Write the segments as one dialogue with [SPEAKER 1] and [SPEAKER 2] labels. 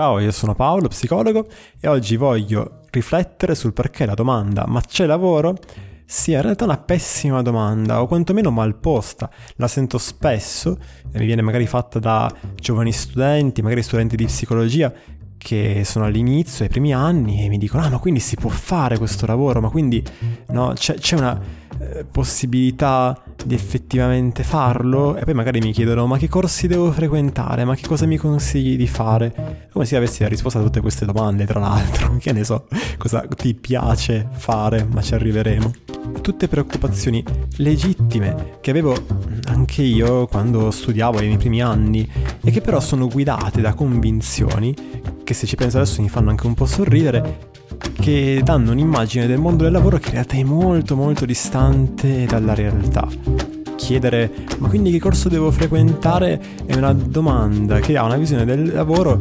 [SPEAKER 1] Ciao, io sono Paolo, psicologo, e oggi voglio riflettere sul perché la domanda ma c'è lavoro sia in realtà una pessima domanda o quantomeno mal posta. La sento spesso e mi viene magari fatta da giovani studenti, magari studenti di psicologia che sono all'inizio, ai primi anni e mi dicono ah ma quindi si può fare questo lavoro, ma quindi no, c'è, c'è una eh, possibilità di effettivamente farlo e poi magari mi chiedono ma che corsi devo frequentare, ma che cosa mi consigli di fare? Come se avessi la risposta a tutte queste domande, tra l'altro, che ne so, cosa ti piace fare, ma ci arriveremo. Tutte preoccupazioni legittime che avevo anche io quando studiavo nei miei primi anni e che però sono guidate da convinzioni che se ci penso adesso mi fanno anche un po' sorridere che danno un'immagine del mondo del lavoro che in realtà è molto molto distante dalla realtà. Chiedere ma quindi che corso devo frequentare è una domanda che ha una visione del lavoro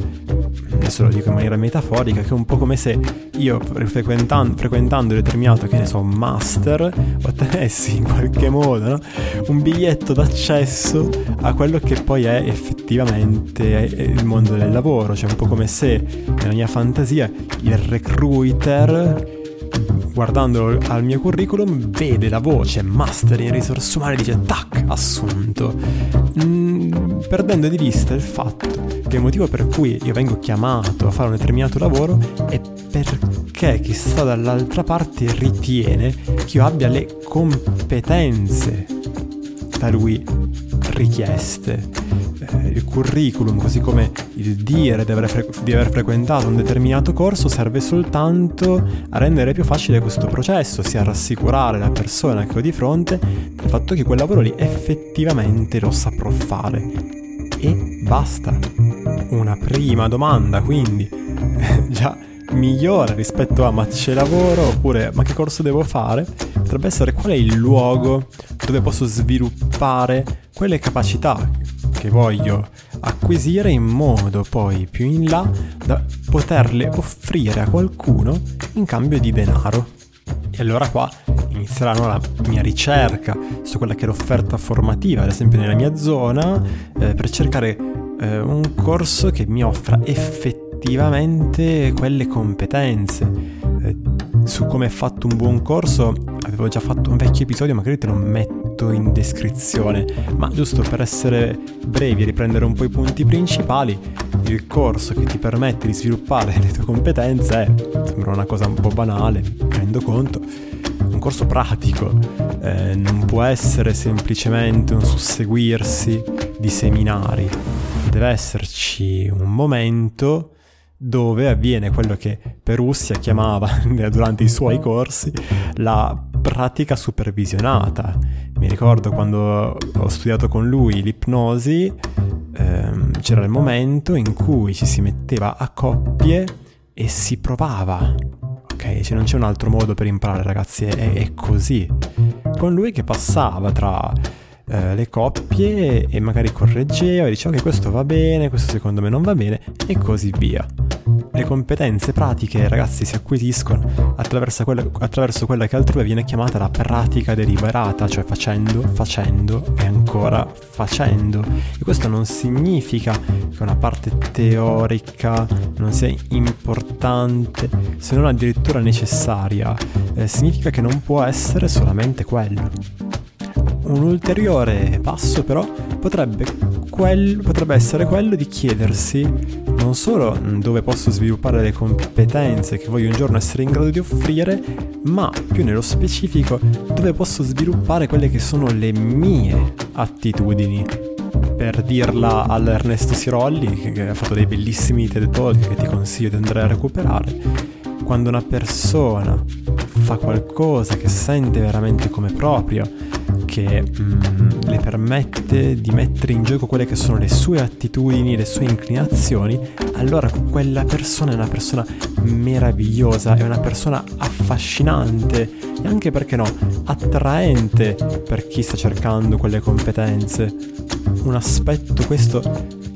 [SPEAKER 1] adesso lo dico in maniera metaforica, che è un po' come se io frequentando, frequentando determinato, che ne so, master, ottenessi in qualche modo no? un biglietto d'accesso a quello che poi è effettivamente il mondo del lavoro, cioè un po' come se nella mia fantasia il recruiter guardando al mio curriculum, vede la voce master in risorse umane e dice tac, assunto, mm, perdendo di vista il fatto che il motivo per cui io vengo chiamato a fare un determinato lavoro è perché chi sta dall'altra parte ritiene che io abbia le competenze da lui richieste il curriculum, così come il dire di aver, fre- di aver, frequentato un determinato corso, serve soltanto a rendere più facile questo processo, sia a rassicurare la persona che ho di fronte del fatto che quel lavoro lì effettivamente lo saprò fare. E basta. Una prima domanda, quindi, già migliore rispetto a ma c'è lavoro oppure ma che corso devo fare, potrebbe essere qual è il luogo dove posso sviluppare quelle capacità che voglio acquisire in modo poi più in là da poterle offrire a qualcuno in cambio di denaro. E allora qua inizierà la mia ricerca su quella che è l'offerta formativa, ad esempio nella mia zona, eh, per cercare eh, un corso che mi offra effettivamente quelle competenze. Eh, su come è fatto un buon corso avevo già fatto un vecchio episodio, magari te lo metto tutto in descrizione, ma giusto per essere brevi e riprendere un po' i punti principali, il corso che ti permette di sviluppare le tue competenze è, sembra una cosa un po' banale, rendo conto, un corso pratico, eh, non può essere semplicemente un susseguirsi di seminari, deve esserci un momento dove avviene quello che Perussia chiamava durante i suoi corsi la pratica supervisionata. Mi ricordo quando ho studiato con lui l'ipnosi, ehm, c'era il momento in cui ci si metteva a coppie e si provava. Ok, cioè non c'è un altro modo per imparare ragazzi, è, è così. Con lui che passava tra eh, le coppie e magari correggeva e diceva che questo va bene, questo secondo me non va bene e così via. Le competenze pratiche, ragazzi, si acquisiscono attraverso quella, attraverso quella che altrove viene chiamata la pratica deliberata, cioè facendo, facendo e ancora facendo. E questo non significa che una parte teorica non sia importante, se non addirittura necessaria. Eh, significa che non può essere solamente quello. Un ulteriore passo però potrebbe, quel, potrebbe essere quello di chiedersi non solo dove posso sviluppare le competenze che voglio un giorno essere in grado di offrire, ma più nello specifico dove posso sviluppare quelle che sono le mie attitudini. Per dirla all'Ernesto Sirolli, che ha fatto dei bellissimi TED Talk che ti consiglio di andare a recuperare, quando una persona fa qualcosa che sente veramente come proprio, che mm, le permette di mettere in gioco quelle che sono le sue attitudini, le sue inclinazioni, allora quella persona è una persona meravigliosa, è una persona affascinante e anche perché no, attraente per chi sta cercando quelle competenze. Un aspetto questo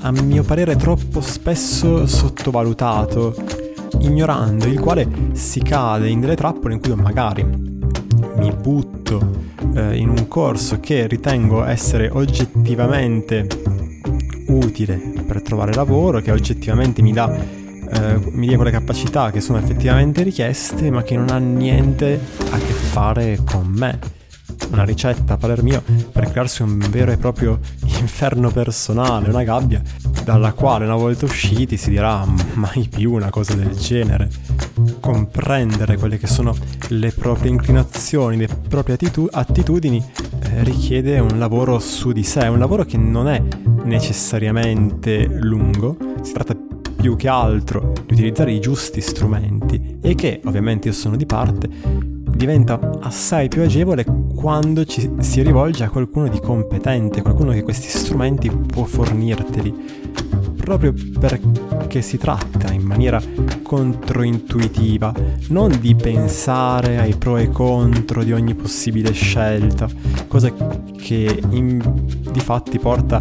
[SPEAKER 1] a mio parere troppo spesso sottovalutato, ignorando il quale si cade in delle trappole in cui magari mi butto eh, in un corso che ritengo essere oggettivamente utile per trovare lavoro, che oggettivamente mi dà eh, mi dia quelle capacità che sono effettivamente richieste, ma che non ha niente a che fare con me. Una ricetta a parer mio per crearsi un vero e proprio inferno personale, una gabbia dalla quale una volta usciti si dirà mai più una cosa del genere. Comprendere quelle che sono le proprie inclinazioni, le proprie attitu- attitudini eh, richiede un lavoro su di sé, un lavoro che non è necessariamente lungo, si tratta più che altro di utilizzare i giusti strumenti e che, ovviamente io sono di parte, diventa assai più agevole quando ci si rivolge a qualcuno di competente, qualcuno che questi strumenti può fornirteli, proprio perché si tratta in maniera controintuitiva, non di pensare ai pro e contro di ogni possibile scelta, cosa che in, di fatti porta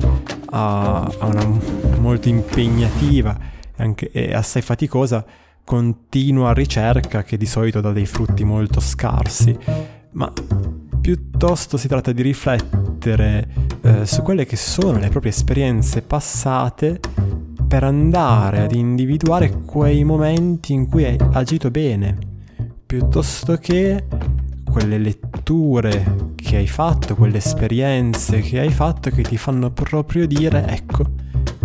[SPEAKER 1] a, a una molto impegnativa anche, e assai faticosa continua ricerca che di solito dà dei frutti molto scarsi, ma piuttosto si tratta di riflettere eh, su quelle che sono le proprie esperienze passate per andare ad individuare quei momenti in cui hai agito bene, piuttosto che quelle letture che hai fatto, quelle esperienze che hai fatto che ti fanno proprio dire ecco,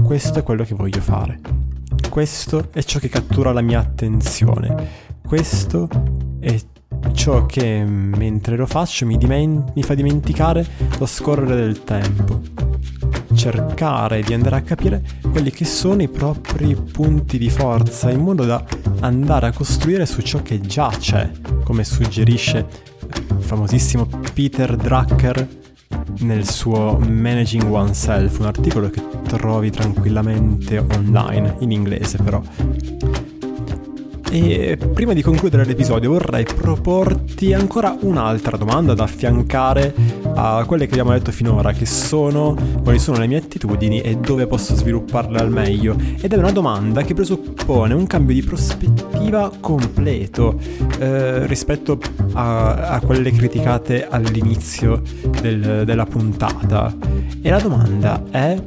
[SPEAKER 1] questo è quello che voglio fare. Questo è ciò che cattura la mia attenzione. Questo è ciò che mentre lo faccio mi, diment- mi fa dimenticare lo scorrere del tempo. Cercare di andare a capire quelli che sono i propri punti di forza in modo da andare a costruire su ciò che già c'è, come suggerisce il famosissimo Peter Drucker nel suo Managing Oneself, un articolo che trovi tranquillamente online, in inglese però. E prima di concludere l'episodio vorrei proporti ancora un'altra domanda da affiancare a quelle che abbiamo detto finora, che sono quali sono le mie attitudini e dove posso svilupparle al meglio. Ed è una domanda che presuppone un cambio di prospettiva completo eh, rispetto a, a, quelle criticate all'inizio del, della puntata. E la domanda è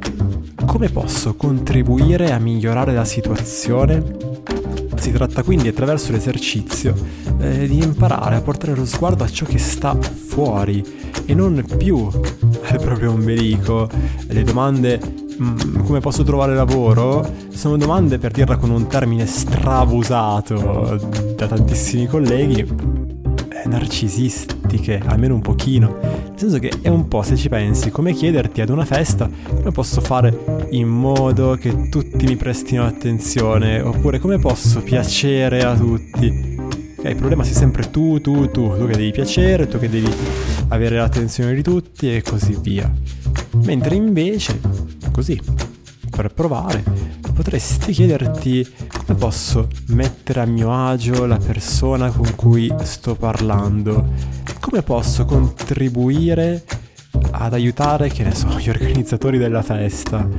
[SPEAKER 1] come posso contribuire a migliorare la situazione si tratta quindi attraverso l'esercizio eh, di imparare a portare lo sguardo a ciò che sta fuori e non più al proprio ombelico. Le domande mm, come posso trovare lavoro sono domande per dirla con un termine strabusato da tantissimi colleghi narcisistiche, almeno un pochino. Nel senso che è un po', se ci pensi, come chiederti ad una festa come posso fare in modo che tutti mi prestino attenzione, oppure come posso piacere a tutti. Ok, il problema sei sempre tu, tu, tu, tu che devi piacere, tu che devi avere l'attenzione di tutti e così via. Mentre invece, così, per provare, potresti chiederti come posso mettere a mio agio la persona con cui sto parlando, come posso contribuire ad aiutare, che ne so, gli organizzatori della festa?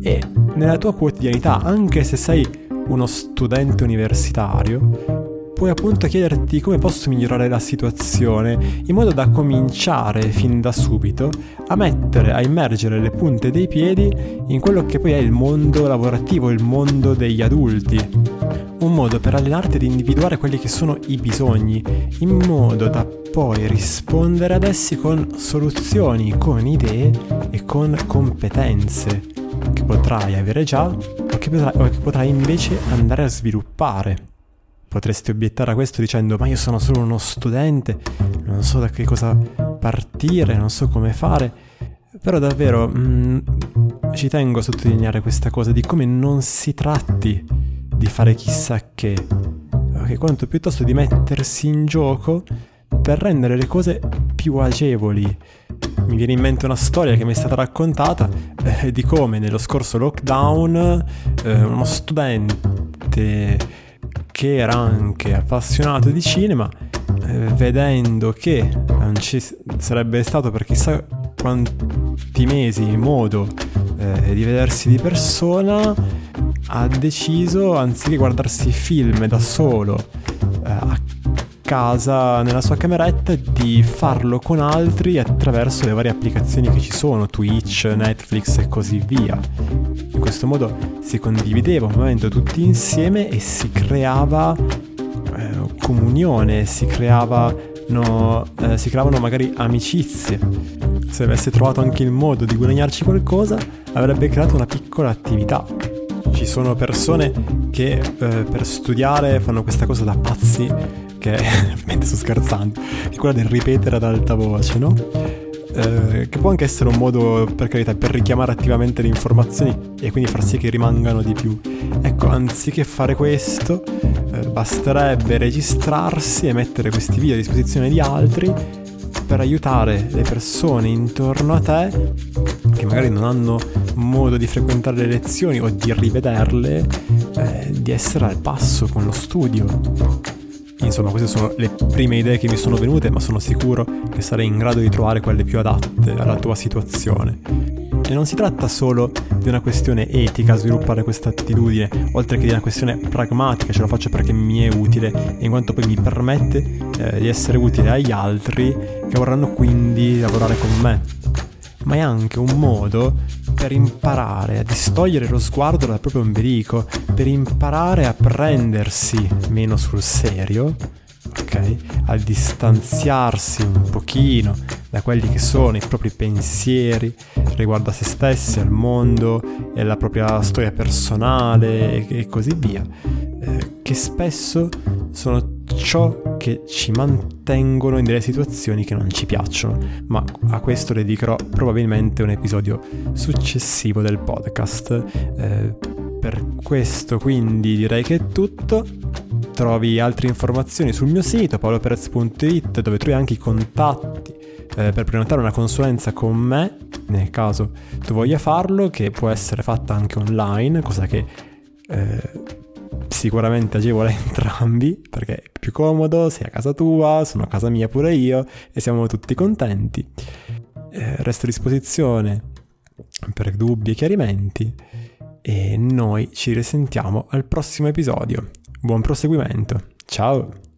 [SPEAKER 1] E nella tua quotidianità, anche se sei uno studente universitario, puoi appunto chiederti come posso migliorare la situazione in modo da cominciare fin da subito a mettere, a immergere le punte dei piedi in quello che poi è il mondo lavorativo, il mondo degli adulti. Un modo per allenarti ad individuare quelli che sono i bisogni, in modo da poi rispondere ad essi con soluzioni, con idee e con competenze che potrai avere già o che potrai, o che potrai invece andare a sviluppare. Potresti obiettare a questo dicendo ma io sono solo uno studente, non so da che cosa partire, non so come fare. Però davvero mh, mm, ci tengo a sottolineare questa cosa di come non si tratti di fare chissà che, che quanto piuttosto di mettersi in gioco per rendere le cose più agevoli. Mi viene in mente una storia che mi è stata raccontata eh, di come nello scorso lockdown eh, uno studente che era anche appassionato di cinema, eh, vedendo che non ci sarebbe stato per chissà quanti mesi modo eh, di vedersi di persona, ha deciso, anziché guardarsi film da solo, eh, a casa, nella sua cameretta, di farlo con altri attraverso le varie applicazioni che ci sono, Twitch, Netflix e così via. In questo modo si condivideva un momento tutti insieme e si creava eh, comunione, si, creavano, eh, si creavano magari amicizie. Se avesse trovato anche il modo di guadagnarci qualcosa, avrebbe creato una piccola attività. Ci sono persone che eh, per studiare fanno questa cosa da pazzi, che ovviamente sto scherzando, che è quella del ripetere ad alta voce, no? Eh, che può anche essere un modo, per carità, per richiamare attivamente le informazioni e quindi far sì che rimangano di più. Ecco, anziché fare questo, eh, basterebbe registrarsi e mettere questi video a disposizione di altri per aiutare le persone intorno a te che magari non hanno modo di frequentare le lezioni o di rivederle, eh, di essere al passo con lo studio. Insomma, queste sono le prime idee che mi sono venute, ma sono sicuro che sarei in grado di trovare quelle più adatte alla tua situazione. E non si tratta solo di una questione etica sviluppare questa attitudine, oltre che di una questione pragmatica, ce lo faccio perché mi è utile, in quanto poi mi permette eh, di essere utile agli altri che vorranno quindi lavorare con me. Ma è anche un modo per imparare a distogliere lo sguardo dal proprio ombelico, per imparare a prendersi meno sul serio, ok? A distanziarsi un pochino da quelli che sono i propri pensieri riguardo a se stessi, al mondo e alla propria storia personale e, così via, eh, che spesso sono ciò che ci mantengono in delle situazioni che non ci piacciono, ma a questo dedicherò probabilmente un episodio successivo del podcast. Eh, per questo quindi direi che è tutto. Trovi altre informazioni sul mio sito paoloperez.it dove trovi anche i contatti eh, per prenotare una consulenza con me, nel caso tu voglia farlo, che può essere fatta anche online, cosa che eh, sicuramente agevola entrambi perché è più comodo, sei a casa tua, sono a casa mia pure io e siamo tutti contenti. Eh, resto a disposizione per dubbi e chiarimenti e noi ci risentiamo al prossimo episodio. Buon proseguimento, ciao!